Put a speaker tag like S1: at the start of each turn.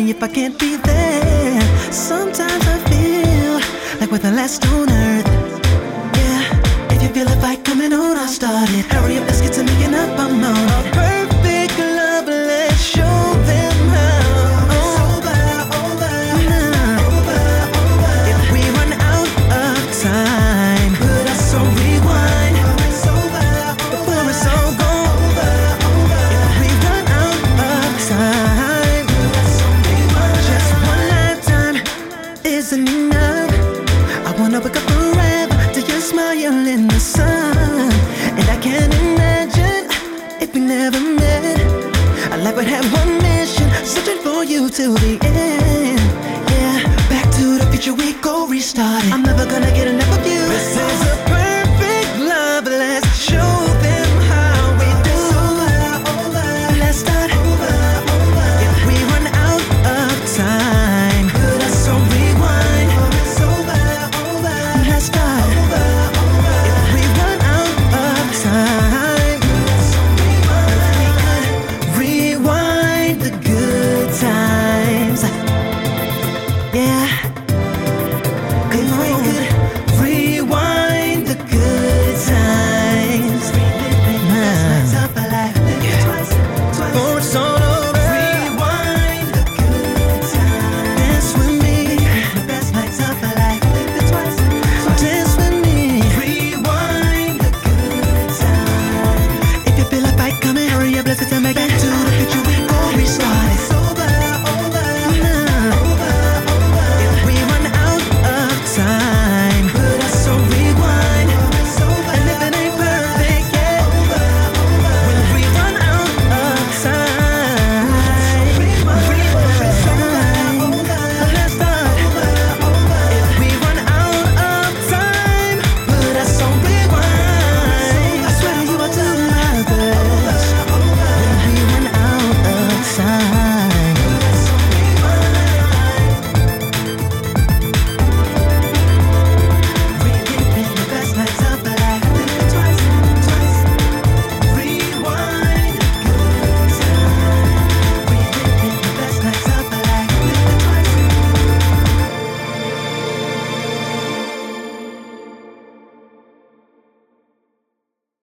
S1: if I can't be there. Sometimes I feel like we're the last on earth. Yeah, if you feel a fight coming on, I'll start it. Hurry up, let's get to making up, isn't enough. I wanna wake up forever to your smile in the sun. And I can't imagine if we never met. I like would have one mission, searching for you till the end. Yeah, back to the future we go restart it. I'm never gonna get enough of you.